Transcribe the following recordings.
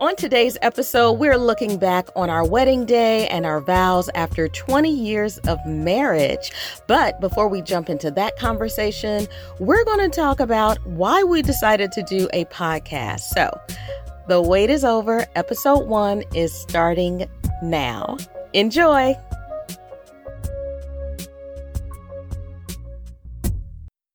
On today's episode, we're looking back on our wedding day and our vows after 20 years of marriage. But before we jump into that conversation, we're going to talk about why we decided to do a podcast. So, the wait is over. Episode one is starting now. Enjoy.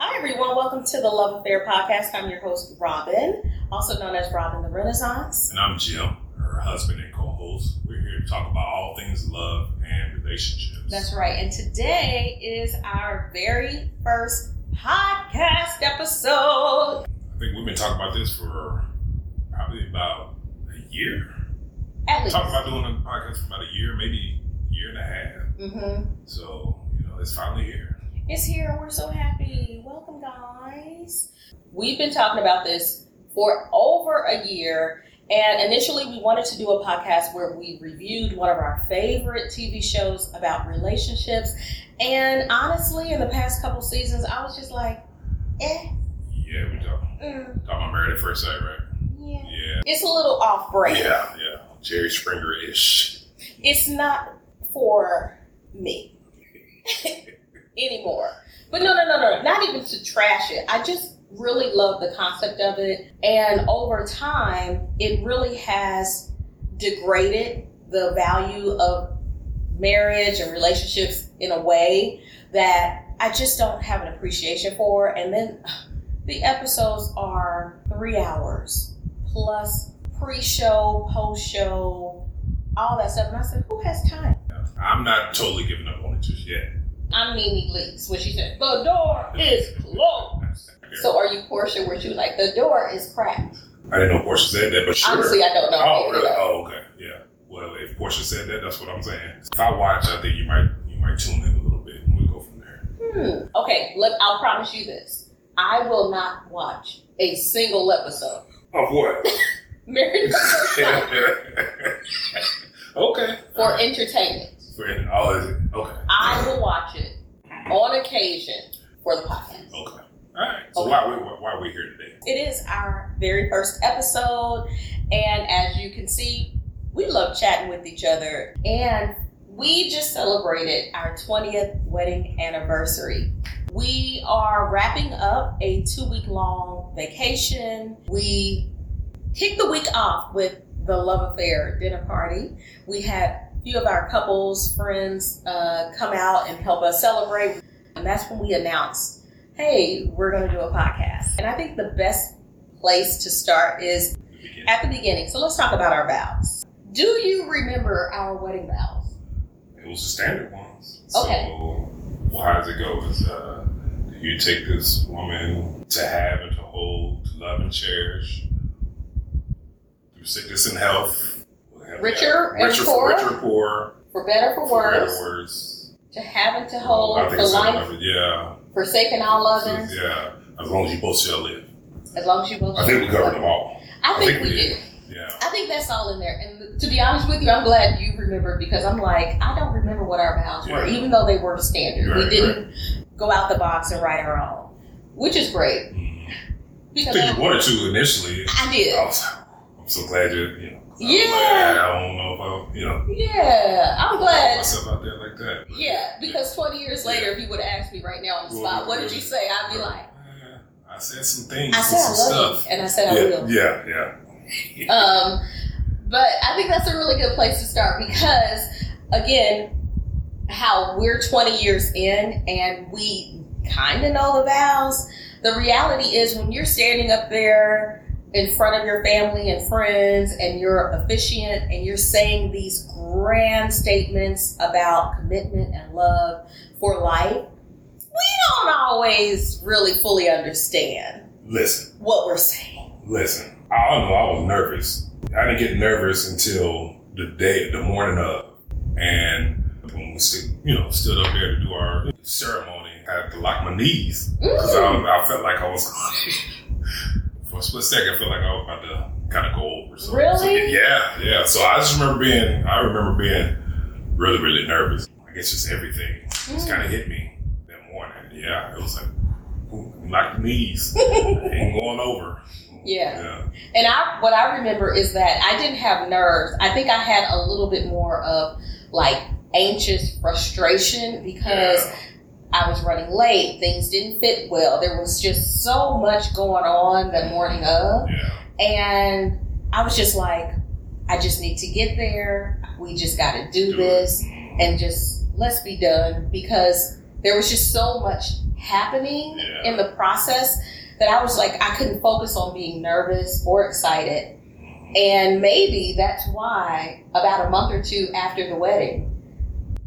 Hi, everyone. Welcome to the Love Affair podcast. I'm your host, Robin also known as Robin the Renaissance. And I'm Jim, her husband and co host. We're here to talk about all things love and relationships. That's right. And today is our very first podcast episode. I think we've been talking about this for probably about a year. At least. Talking about doing a podcast for about a year, maybe a year and a half. Mm-hmm. So, you know, it's finally here. It's here. We're so happy. Welcome, guys. We've been talking about this for over a year. And initially, we wanted to do a podcast where we reviewed one of our favorite TV shows about relationships. And honestly, in the past couple seasons, I was just like, eh. Yeah, we talk, mm. talking about Married at First Sight, right? Yeah. Yeah. It's a little off brand. Yeah, yeah. Jerry Springer ish. It's not for me anymore. But no, no, no, no. Not even to trash it. I just really love the concept of it. And over time, it really has degraded the value of marriage and relationships in a way that I just don't have an appreciation for. And then the episodes are three hours plus pre show, post show, all that stuff. And I said, who has time? I'm not totally giving up on it just yet. I'm NeNe Leakes when she said, the door is closed. So are you Porsha where she was like, the door is cracked? I didn't know Porsha said that, but sure. Honestly, I don't know. Oh, really? Oh, okay. Yeah. Well, if Porsha said that, that's what I'm saying. If I watch, I think you might you might tune in a little bit and we'll go from there. Hmm. Okay, look, I'll promise you this. I will not watch a single episode. Of what? Married Okay. For entertainment. For, oh, is it? Okay. I will watch it on occasion for the podcast. Okay. So okay. why, are we, why are we here today? It is our very first episode. And as you can see, we love chatting with each other. And we just celebrated our 20th wedding anniversary. We are wrapping up a two week long vacation. We kicked the week off with the Love Affair dinner party. We had a few of our couples, friends uh, come out and help us celebrate. And that's when we announced, hey, we're going to do a podcast. And I think the best place to start is at the beginning. So let's talk about our vows. Do you remember our wedding vows? It was the standard ones. Okay. So, well, how does it go? Is uh, you take this woman to have and to hold, to love and cherish, through sickness and health. Richer and richer, poor. Richer, poor. For better, for, for worse. better, worse. To have and to hold. I for life. Yeah. Forsaken all others. Yeah. As long as you both shall live. As long as you both. I think we covered them all. I, I think, think, we, we did. Yeah. I think that's all in there. And to be honest with you, I'm glad you remember because I'm like, I don't remember what our vows yeah. were, even though they were standard. Right, we didn't right. go out the box and write our own, which is great. Mm-hmm. Because I think you wanted to initially. I did. I was, I'm so glad you, you know, yeah. Like, I don't know if I, you know. Yeah, I'm glad. myself out there like that. But, yeah, because 20 years later, yeah. if you would have asked me right now on the spot, what did you say? I'd be like, I said some things. I said I love stuff. you, and I said yeah, I will. Yeah, yeah. um, but I think that's a really good place to start because, again, how we're 20 years in and we kind of know the vows. The reality is when you're standing up there in front of your family and friends and you're officiant and you're saying these grand statements about commitment and love for life, we don't always really fully understand. Listen. What we're saying. Listen. I don't know. I was nervous. I didn't get nervous until the day, the morning of, and when we, stood, you know, stood up there to do our ceremony, I had to lock my knees because mm. I, I, felt like I was. for a split second, I felt like I was about to kind of go over. So, really? So, yeah, yeah. So I just remember being, I remember being really, really nervous. I guess just everything just hmm. kind of hit me that morning. Yeah, it was like, knock the knees. Ain't going over. Yeah. Yeah. And I, what I remember is that I didn't have nerves. I think I had a little bit more of like anxious frustration because Yeah. I was running late. Things didn't fit well. There was just so much going on the morning of. Yeah. And I was just like, I just need to get there. We just got to do Do it. this and just let's be done because there was just so much happening Yeah. in the process that I was like, I couldn't focus on being nervous or excited. And maybe that's why about a month or two after the wedding,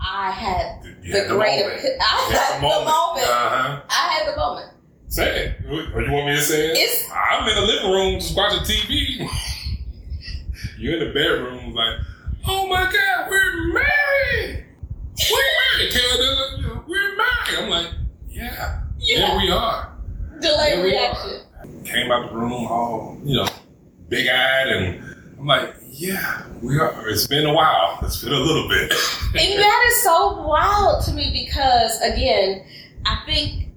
I had the had great, moment. I had the moment. Uh-huh. I had the moment. Say it. Or you want me to say it? It's I'm in the living room just watching TV. You're in the bedroom like, oh my God, we're married. We're married. We're married. I'm like, yeah, yeah, we are. delayed we are. reaction. Came out the room all, you know, big eyed, and I'm like, yeah, we are. It's been a while. It's been a little bit. And that is so wild to me because, again, I think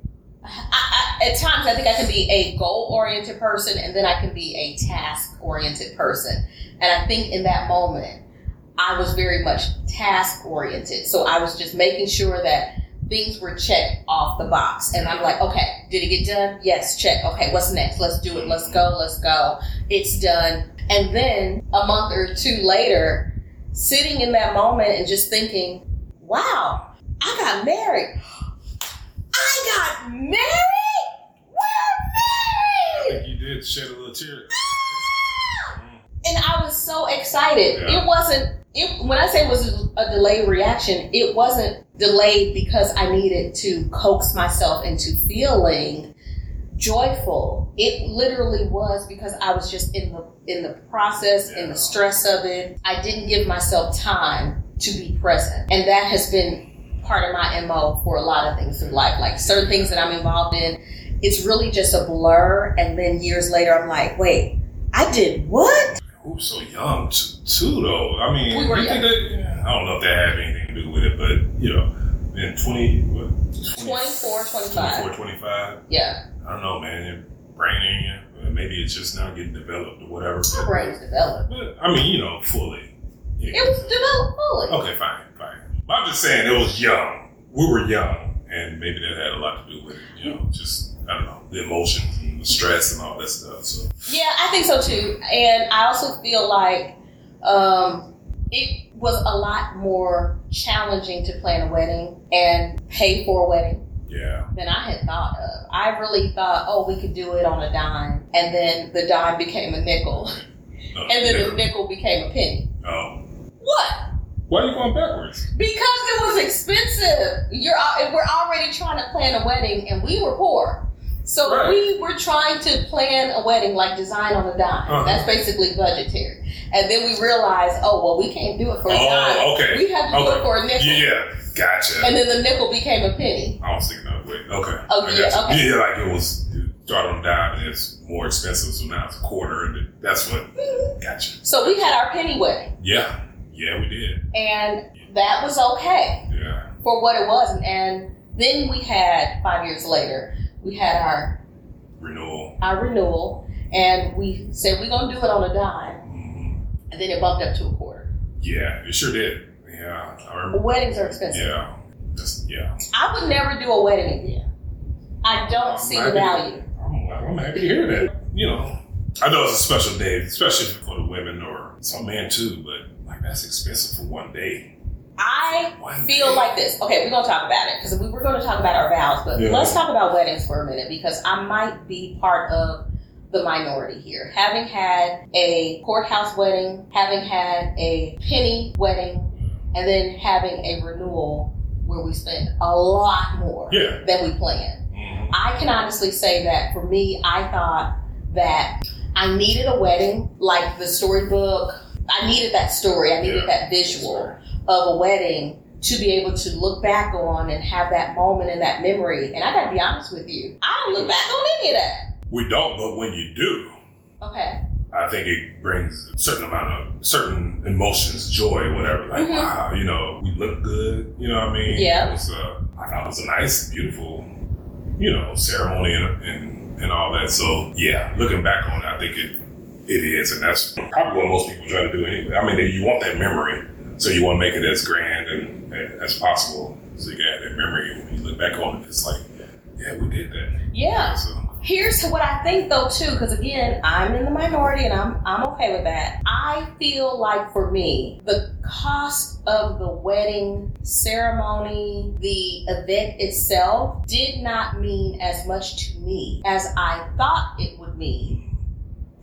I, I, at times I think I can be a goal oriented person and then I can be a task oriented person. And I think in that moment, I was very much task oriented. So I was just making sure that things were checked off the box. And I'm like, okay, did it get done? Yes, check. Okay, what's next? Let's do it. Let's go. Let's go. It's done. And then a month or two later, sitting in that moment and just thinking, wow, I got married. I got married? I We're married! think you did shed a little tear. Ah! And I was so excited. Yeah. It wasn't, it, when I say it was a delayed reaction, it wasn't delayed because I needed to coax myself into feeling joyful. It literally was because I was just in the in the process, in the stress of it. I didn't give myself time to be present. And that has been part of my MO for a lot of things in life. Like certain things that I'm involved in, it's really just a blur. And then years later, I'm like, wait, I did what? Ooh, so young too, too though. I mean, We you think that, I don't know if that had anything to do with it, but you know, in 20, what, 20 24, 25. 24, 25. Yeah, I don't know, man. Your brain in you. Uh, Maybe it's just now getting developed or whatever. my brain was developed. But, I mean, you know, fully. It was developed fully. Okay, fine, fine. But I'm just saying it was young. We were young, and maybe that had a lot to do with it. You know, just I don't know the emotions and the stress and all that stuff. So Yeah, I think so too. And I also feel like um, it was a lot more challenging to plan a wedding and pay for a wedding yeah, than I had thought of. I really thought, oh, we could do it on a dime. And then the dime became a nickel. no, And then the nickel became a penny. Oh, What? why are you going backwards? Because it was expensive. You're we're already trying to plan a wedding, and we were poor. So Right. we were trying to plan a wedding like design on a dime. Uh-huh. That's basically budgetary. And then we realized, oh well, we can't do it for a dime. Oh, okay. We have to do Okay. it for a nickel. Yeah, gotcha. And then the nickel became a penny. I was thinking that way. Okay. Oh, yeah, got you. okay. Yeah, like it was started on a dime and it's more expensive, so now it's a quarter, and that's what. Gotcha. So we had our penny wedding, Yeah, yeah, we did. and that was okay Yeah, for what it was. And then we had five years later, we had our renewal. our renewal, and we said we're gonna do it on a dime. Mhm. and then it bumped up to a quarter. Yeah, it sure did. Yeah, I remember. Weddings are expensive. Yeah, yeah. I would never do a wedding again. I don't um, see the value. I'm, I'm happy to hear that. You know, I know it's a special day, especially for the women or some men too, but like that's expensive for one day. I One feel day. like this. Okay, we're gonna talk about it because we were going to talk about our vows, but Yeah. let's talk about weddings for a minute because I might be part of the minority here. Having had a courthouse wedding, having had a penny wedding, and then having a renewal where we spent a lot more Yeah. than we planned. Mhm. I can honestly say that for me, I thought that I needed a wedding, like the storybook. I needed that story. I needed Yeah. that visual of a wedding to be able to look back on and have that moment and that memory. And I got to be honest with you, I don't look back on any of that. We don't, but when you do, Okay. I think it brings a certain amount of certain emotions, joy, whatever. Like, Mhm. wow, you know, we look good. You know what I mean? Yeah. It was, uh, I thought it was a nice, beautiful, you know, ceremony and, and, and all that. So, yeah, looking back on it, I think it it is. And that's probably what most people try to do anyway. I mean, you want that memory, so you want to make it as grand and, and as possible. So you got that memory. When you look back on it, it's like, yeah, we did that. Yeah. So, Here's what I think though too, because again, I'm in the minority and I'm I'm okay with that. I feel like for me, the cost of the wedding ceremony, the event itself, did not mean as much to me as I thought it would mean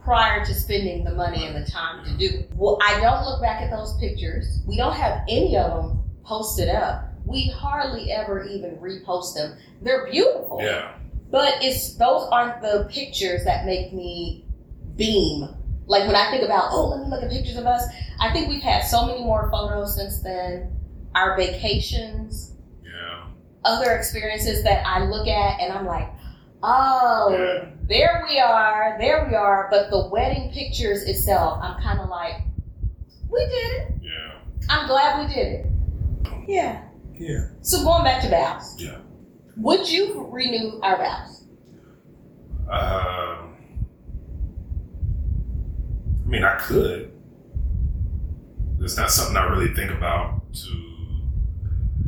prior to spending the money and the time to do it. Well, I don't look back at those pictures. We don't have any of them posted up. We hardly ever even repost them. They're beautiful. yeah. But it's those aren't the pictures that make me beam. Like when I think about, oh, let me look at pictures of us. I think we've had so many more photos since then. Our vacations, Yeah. other experiences that I look at and I'm like, oh, Yeah. there we are, there we are. But the wedding pictures itself, I'm kind of like, we did it. Yeah. I'm glad we did it. Yeah. Yeah. So going back to vows. Yeah. Would you renew our vows? Um, I mean, I could. It's not something I really think about. To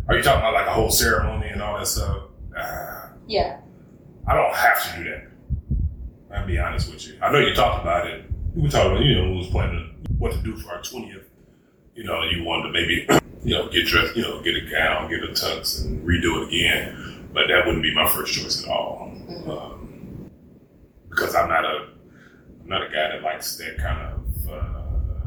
are you talking about like a whole ceremony and all that stuff? Uh, Yeah. I don't have to do that. I'll be honest with you. I know you talked about it. We talked about you know who was planning what to do for our twentieth. You know, you wanted to maybe you know get dressed, you know, get a gown, get a tux, and redo it again. But that wouldn't be my first choice at all. Um, because I'm not a I'm not a guy that likes that kind of uh,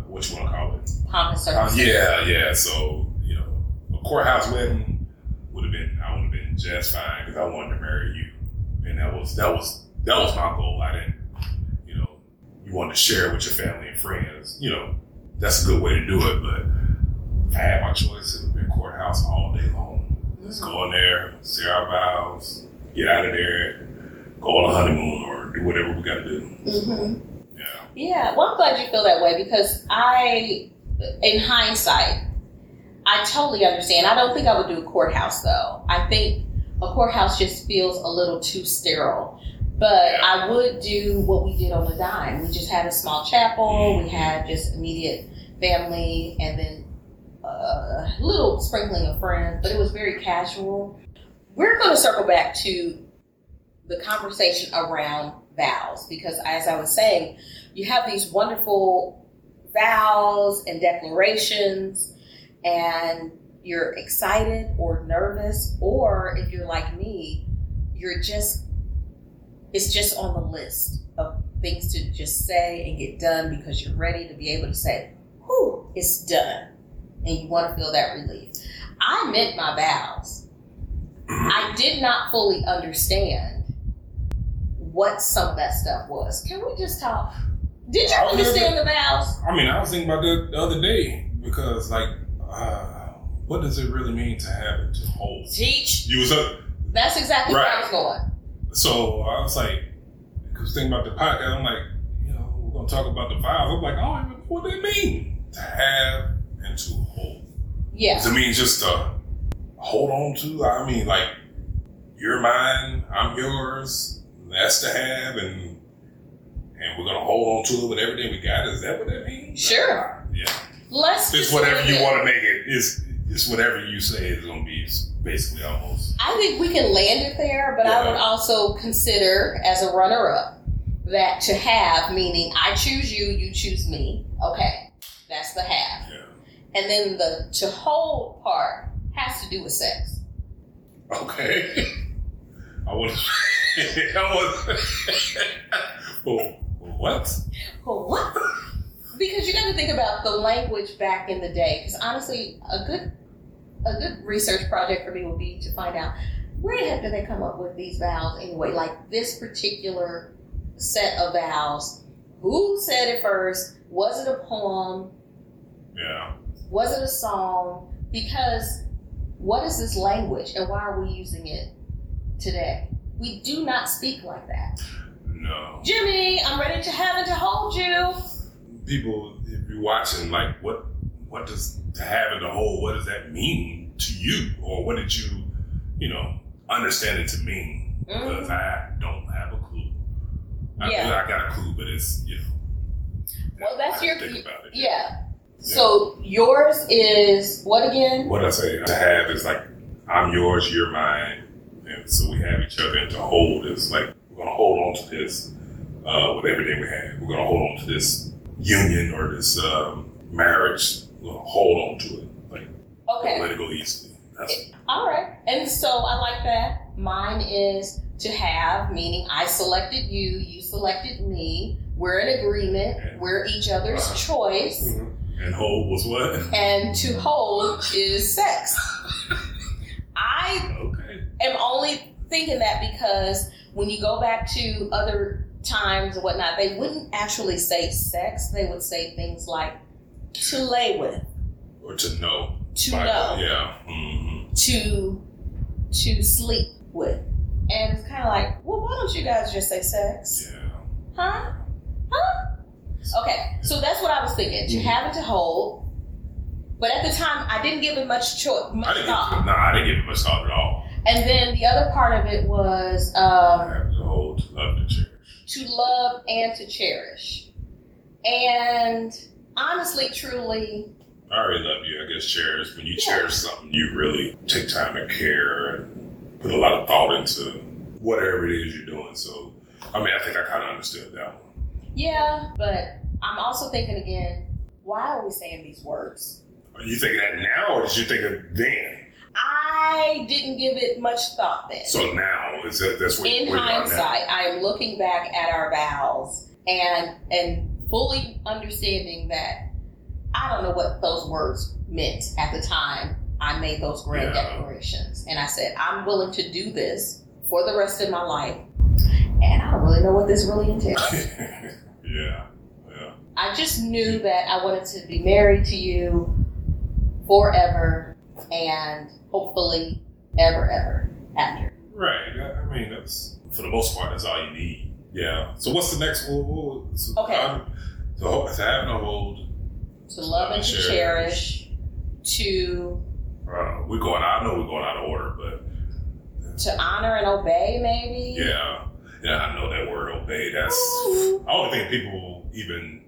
what you want to call it. Pomp and Uh, circumstance. yeah, yeah. So you know, a courthouse wedding would have been I would have been just fine because I wanted to marry you, and that was that was that was my goal. I didn't, you know, you wanted to share it with your family and friends. You know, that's a good way to do it. But if I had my choice, it would have been courthouse all day long. Let's go in there, say our vows, get out of there, go on a honeymoon, or do whatever we got to do. hmm Yeah. Yeah. Well, I'm glad you feel that way because I, in hindsight, I totally understand. I don't think I would do a courthouse though. I think a courthouse just feels a little too sterile. But Yeah. I would do what we did on the dime. We just had a small chapel. We had just immediate family, and then a little sprinkling of friends. But it was very casual. We're going to circle back to the conversation around vows because, as I was saying, you have these wonderful vows and declarations, and you're excited or nervous, or if you're like me, you're just, it's just on the list of things to just say and get done because you're ready to be able to say, whew, it's done. And you want to feel that relief. I meant my vows. I did not fully understand what some of that stuff was. Can we just talk? Did you I understand the vows? I mean, I was thinking about that the other day because, like, uh, what does it really mean to have it to hold? Teach. You was up, That's exactly where I Right. was going. so I was like, because thinking about the podcast, I'm like, you know, we're gonna talk about the vows. I'm like, oh, what do it mean to have and to hold? Yeah. Does it mean just to hold on to? I mean, like, you're mine, I'm yours. That's to have, and and we're gonna hold on to it with everything we got. Is that what that means? Sure. Yeah. Let's It's just whatever you want to make it. It's it's whatever you say is going to be basically almost. I think we can land it there, but I would also consider as a runner up that to have, meaning I choose you, you choose me. Okay. That's the have. And then the to hold part has to do with sex. Okay. I was. I was. oh, what? Well, what? Because you got to think about the language back in the day. Because honestly, a good a good research project for me would be to find out where the heck did they come up with these vowels anyway? Like this particular set of vowels. Who said it first? Was it a poem? Yeah. Was it a song? Because what is this language and why are we using it today? We do not speak like that. No. Jimmy, I'm ready to have and to hold you. People, if you're watching, like, what what does to have and to hold? What does that mean to you, or what did you, you know, understand it to mean? because mm-hmm. I don't have a clue. I, Yeah. I got a clue, but it's you know. Well, that's your- about it. Yeah. So yours is what again? What I say to have is like I'm yours, you're mine, and so we have each other. And to hold is like we're gonna hold on to this uh, with everything we have. We're gonna hold on to this union or this um, marriage. We're gonna hold on to it. Like Okay. let it go easily. That's All right. And so I like that. Mine is to have, meaning I selected you, you selected me. We're in agreement. We're each other's Uh-huh. choice. And hold was what? And to hold is sex. I Okay. am only thinking that because when you go back to other times and whatnot, they wouldn't actually say sex. They would say things like to lay with, Or to know. to know. Yeah. hmm to to sleep with. And it's kind of like, well, why don't you guys just say sex? Yeah. Huh? Okay, so that's what I was thinking. To have and to hold. But at the time, I didn't give it much choice, I much didn't thought. give, nah, I didn't give it much thought at all. And then the other part of it was um, have to hold, to love, to cherish. to love and to cherish. And honestly, truly, I already love you. I guess cherish. When you Yeah. cherish something, you really take time and care and put a lot of thought into whatever it is you're doing. So, I mean, I think I kind of understood that one. Yeah. But I'm also thinking again, why are we saying these words? Are you thinking that now, or did you think of then? I didn't give it much thought then. So now is that that's where in you are now? hindsight, I am looking back at our vows and and fully understanding that I don't know what those words meant at the time I made those grand Yeah. declarations. And I said, I'm willing to do this for the rest of my life. And I don't really know what this really entails. yeah, yeah. I just knew that I wanted to be married to you forever and hopefully ever, ever after. Right. I I mean, that's for the most part, that's all you need. Yeah. So what's the next one? So, Okay. so ho- to have no hold. To love and to cherish, to Uh, we're going. I know we're going out of order, but to honor and obey, maybe. yeah, yeah. I know that word obey. That's. I don't think people even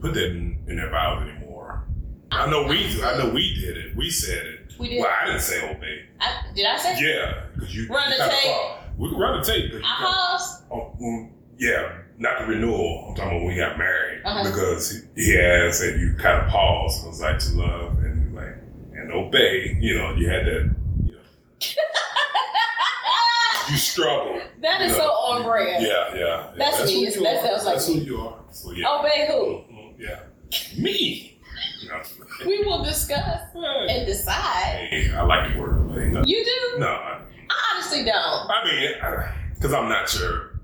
put that in, in their vows anymore. I know we. I know we did it. We said it. We did. Well, I didn't say obey. I, did I say? Yeah, because you Run you the tape. We run the tape. I kinda- paused. Oh, mm, yeah, not the renewal. I'm talking about when we got married Uh-huh. because he, he asked and you kind of paused. and was like to love and like and obey. You know, you had that. You know, you struggled. that is you so on brand. Yeah, yeah. That's who me. That sounds like That's me. who you are. So yeah. Obey who? Mhm, Yeah. Me. We will discuss and decide. Hey, I like the word obey. No, You do? no I, I honestly don't. I mean, because I'm not sure.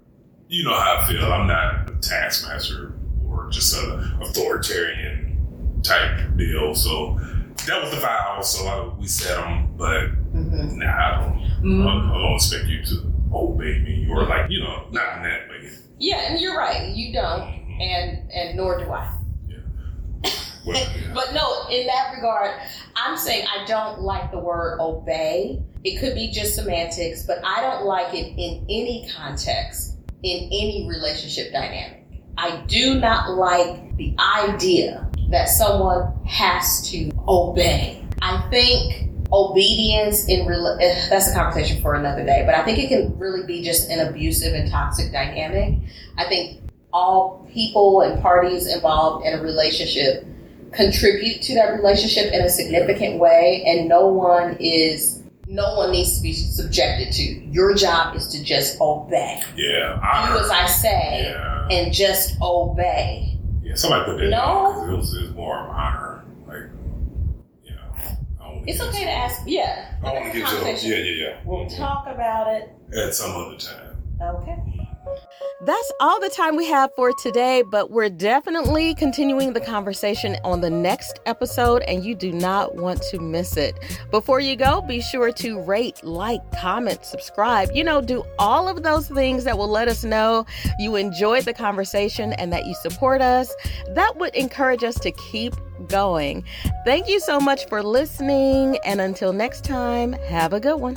You know how I feel. I'm not a taskmaster or just a authoritarian type deal. So that was the vow. So I, we said them, but Mm-hmm. nah, I don't. I Mm. don't- I don't expect you to obey me or like you know, not in that way. Yeah, and you're right. You don't, and and nor do I. Well, yeah. But no, in that regard, I'm saying I don't like the word obey. It could be just semantics, but I don't like it in any context, in any relationship dynamic. I do not like the idea that someone has to obey. I think obedience in rela- eh, that's a conversation for another day, but I think it can really be just an abusive and toxic dynamic. I think all people and parties involved in a relationship contribute to that relationship in a significant way and no one is no one needs to be subjected to your job is to just obey yeah, I, do as i say Yeah, and just obey yeah. Somebody put that. No. it was, it was more of honor. Like, you know, I don't it's okay to- ask yeah I want to get conversation yeah, yeah, yeah. We'll talk about it at some other time. okay That's all the time we have for today, but we're definitely continuing the conversation on the next episode, and you do not want to miss it. Before you go, be sure to rate, like, comment, subscribe. You know, do all of those things that will let us know you enjoyed the conversation and that you support us. That would encourage us to keep going. Thank you so much for listening, and until next time, have a good one.